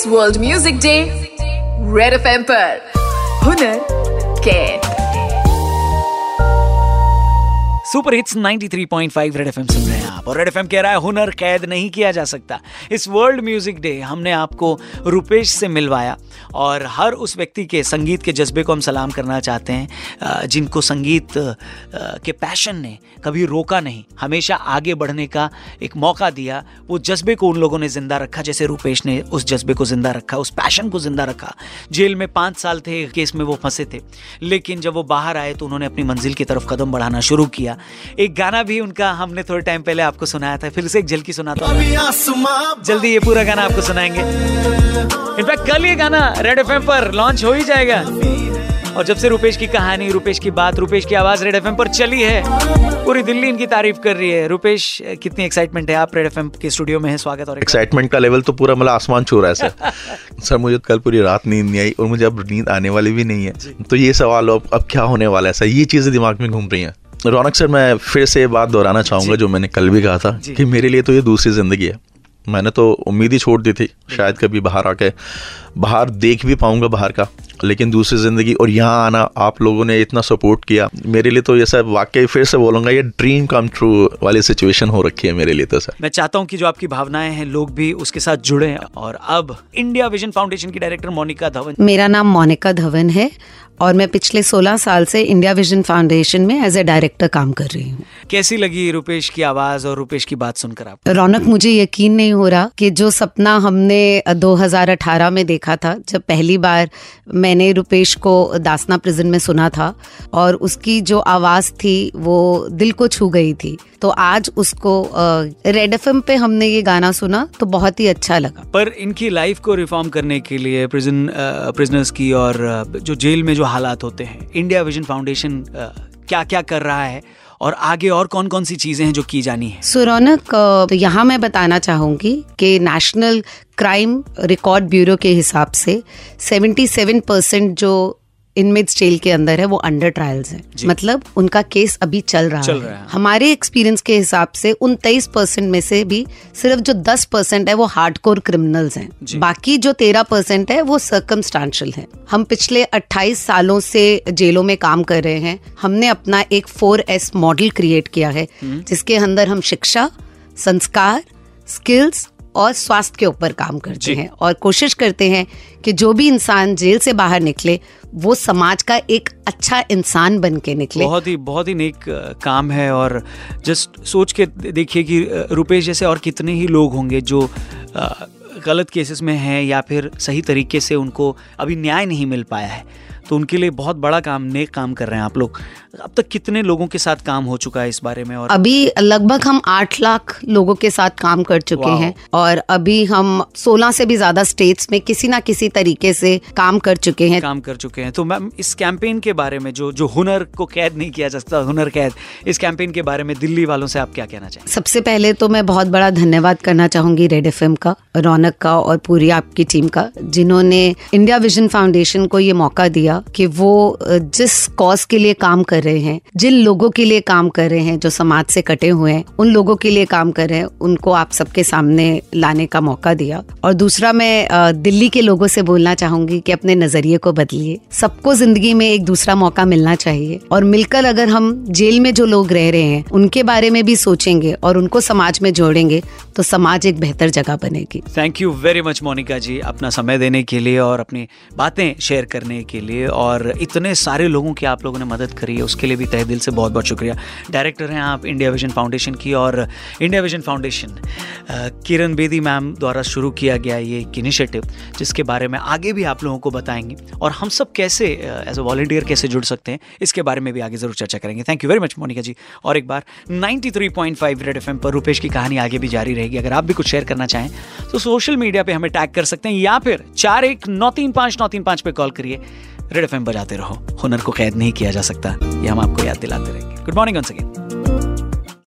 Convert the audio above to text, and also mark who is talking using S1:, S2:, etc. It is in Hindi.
S1: इस world music day red FM पर हुनर कैद
S2: Super hits 93.5 red FM सुन रहे हैं आप। और रेड एफएम कह रहा है, हुनर कैद नहीं किया जा सकता। इस वर्ल्ड म्यूज़िक डे हमने आपको रुपेश से मिलवाया। और हर उस व्यक्ति के संगीत के जज्बे को हम सलाम करना चाहते हैं जिनको संगीत के पैशन ने कभी रोका नहीं। हमेशा आगे बढ़ने का एक मौका दिया। वो जज्बे को उन लोगों ने ज़िंदा रखा, जैसे रुपेश ने उस जज्बे को ज़िंदा रखा, उस पैशन को ज़िंदा रखा। जेल में पाँच साल थे, केस में वो फंसे थे। लेकिन जब वो बाहर आए तो उन्होंने अपनी मंजिल की तरफ़ कदम बढ़ाना शुरू किया। एक गाना भी उनका हमने थोड़े टाइम पहले आपको सुनाया था। फिर से एक झलकी सुनाता हूँ। जल्दी ये पूरा गाना आपको सुनाएँगे। इनफैक्ट कल ये गाना रेड एफएम पर लॉन्च हो ही जाएगा। और जब से रुपेश की कहानी रुपेश की बात रुपेश की आवाज़ रेड एफएम पर चली है पूरी दिल्ली इनकी तारीफ़ कर रही है। रुपेश कितनी एक्साइटमेंट है? आप रेड एफ़ के स्टूडियो में है स्वागत और
S3: एक्साइटमेंट का लेवल तो पूरा मतलब आसमान छू रहा है सर सर मुझे कल पूरी रात नींद नहीं आई और मुझे अब नींद आने वाली भी नहीं है। तो ये सवाल अब अब क्या होने वाला है सर ये चीज़ें दिमाग में घूम रही हैं। रौनक सर मैं फिर से ये बात दोहराना चाहूँगा जो। मैंने कल भी कहा था। कि मेरे लिए तो ये दूसरी ज़िंदगी है। मैंने तो उम्मीद ही छोड़ दी थी शायद कभी बाहर आके। बाहर देख भी पाऊँगा बाहर का लेकिन दूसरी ज़िंदगी और यहाँ आना आप लोगों ने इतना सपोर्ट किया मेरे लिए तो ये सब वाकई फिर से बोलूँगा ये ड्रीम कम ट्रू वाली सिचुएशन हो रखी है मेरे लिए तो सर
S2: मैं चाहता हूँ कि जो आपकी भावनाएँ हैं लोग भी उसके साथ जुड़े। और अब इंडिया विजन फाउंडेशन की डायरेक्टर मोनिका धवन।
S4: मेरा नाम मोनिका धवन है और मैं पिछले 16 साल से इंडिया विजन फाउंडेशन में एज ए डायरेक्टर काम कर रही हूँ।
S2: कैसी लगी रुपेश की आवाज़ और रुपेश की बात सुनकर आप?
S4: रौनक मुझे यकीन नहीं हो रहा कि जो सपना हमने 2018 में देखा था जब पहली बार मैंने रुपेश को दासना प्रिजन में सुना था और उसकी जो आवाज़ थी वो दिल को छू गई थी। तो आज उसको रेड एफएम पे हमने ये गाना सुना तो बहुत ही अच्छा लगा।
S2: पर इनकी लाइफ को रिफॉर्म करने के लिए प्रिजन प्रिजनर्स की और जो जेल में जो हालात होते हैं इंडिया विजन फाउंडेशन क्या क्या कर रहा है और आगे और कौन कौन सी चीज़ें हैं जो की जानी है?
S4: सो रौनक अ, तो यहाँ मैं बताना चाहूँगी कि नेशनल क्राइम रिकॉर्ड ब्यूरो के हिसाब से 77 परसेंट जो इनमेट्स जेल के अंदर है वो अंडर ट्रायल्स हैं। मतलब उनका केस अभी चल रहा
S2: चल रहा है।
S4: हमारे एक्सपीरियंस के हिसाब से उन तेईस परसेंट में से भी सिर्फ़ जो दस परसेंट है वो हार्डकोर क्रिमिनल्स हैं। बाकी जो तेरह परसेंट है वो सर्कमस्टांशियल है। हम पिछले 28 सालों से जेलों में काम कर रहे हैं। हमने अपना एक फोर एस मॉडल क्रिएट किया है जिसके अंदर हम शिक्षा संस्कार स्किल्स और स्वास्थ्य के ऊपर काम करते हैं और कोशिश करते हैं कि जो भी इंसान जेल से बाहर निकले वो समाज का एक अच्छा इंसान बन के निकले।
S2: बहुत ही बहुत ही नेक काम है और जस्ट सोच के देखिए कि रुपेश जैसे और कितने ही लोग होंगे जो गलत केसेस में हैं या फिर सही तरीके से उनको अभी न्याय नहीं मिल पाया है। तो उनके लिए बहुत बड़ा काम नेक काम कर रहे हैं आप लोग। अब तक कितने लोगों के साथ काम हो चुका है इस बारे में और
S4: अभी लगभग हम आठ लाख लोगों के साथ काम कर चुके हैं और अभी हम सोलह से भी ज़्यादा स्टेट्स में किसी ना किसी तरीके से काम कर चुके हैं।
S2: काम कर चुके हैं। तो मैम इस कैंपेन के बारे में जो जो हुनर को कैद नहीं किया जा सकता हुनर कैद इस कैंपेन के बारे में दिल्ली वालों से आप क्या कहना चाहेंगे?
S4: सबसे पहले तो मैं बहुत बड़ा धन्यवाद करना चाहूँगी रेड एफएम का रौनक का और पूरी आपकी टीम का जिन्होंने इंडिया विजन फाउंडेशन को ये मौका दिया कि वो जिस कॉज के लिए काम कर रहे हैं, जिन लोगों के लिए काम कर रहे हैं, जो समाज से कटे हुए हैं, उन लोगों के लिए काम कर रहे हैं, उनको आप सबके सामने लाने का मौका दिया। और दूसरा मैं दिल्ली के लोगों से बोलना चाहूँगी कि अपने नज़रिए को बदलिए। सबको ज़िंदगी में एक दूसरा मौका मिलना चाहिए। और मिलकर अगर हम जेल में जो लोग रह रहे हैं, उनके बारे में भी सोचेंगे और उनको समाज में जोड़ेंगे तो समाज एक बेहतर जगह बनेगी।
S2: Thank you very much Monika ji, अपना समय देने के लिए और अपनी बातें शेयर करने के लिए। और इतने सारे लोगों की आप लोगों ने मदद करी है, उसके लिए भी तहे दिल से बहुत बहुत शुक्रिया। डायरेक्टर हैं आप इंडिया विजन फाउंडेशन की और India Vision Foundation Kiran Bedi ma'am द्वारा शुरू किया गया ये एक इनिशिएटिव जिसके बारे में आगे भी आप लोगों को बताएँगे। और हम सब कैसे एज अ वॉल्टियर कैसे जुड़ सकते हैं, इसके बारे में भी आगे ज़रूर चर्चा करेंगे। Thank you very much Monika ji. और एक बार 93.5 रेड एफएम पर रुपेश की कहानी आगे भी जारी रहेगी। अगर आप भी कुछ शेयर करना चाहें तो सोशल मीडिया पर हमें टैग कर सकते हैं, या फिर चार एक नौ तीन पाँच, नौ तीन पाँच पे कॉल करिए। रेड एफ़ बजाते रहो। हुनर को कैद नहीं किया जा सकता। ये हम आपको याद दिलाते रहेंगे। Good morning once again.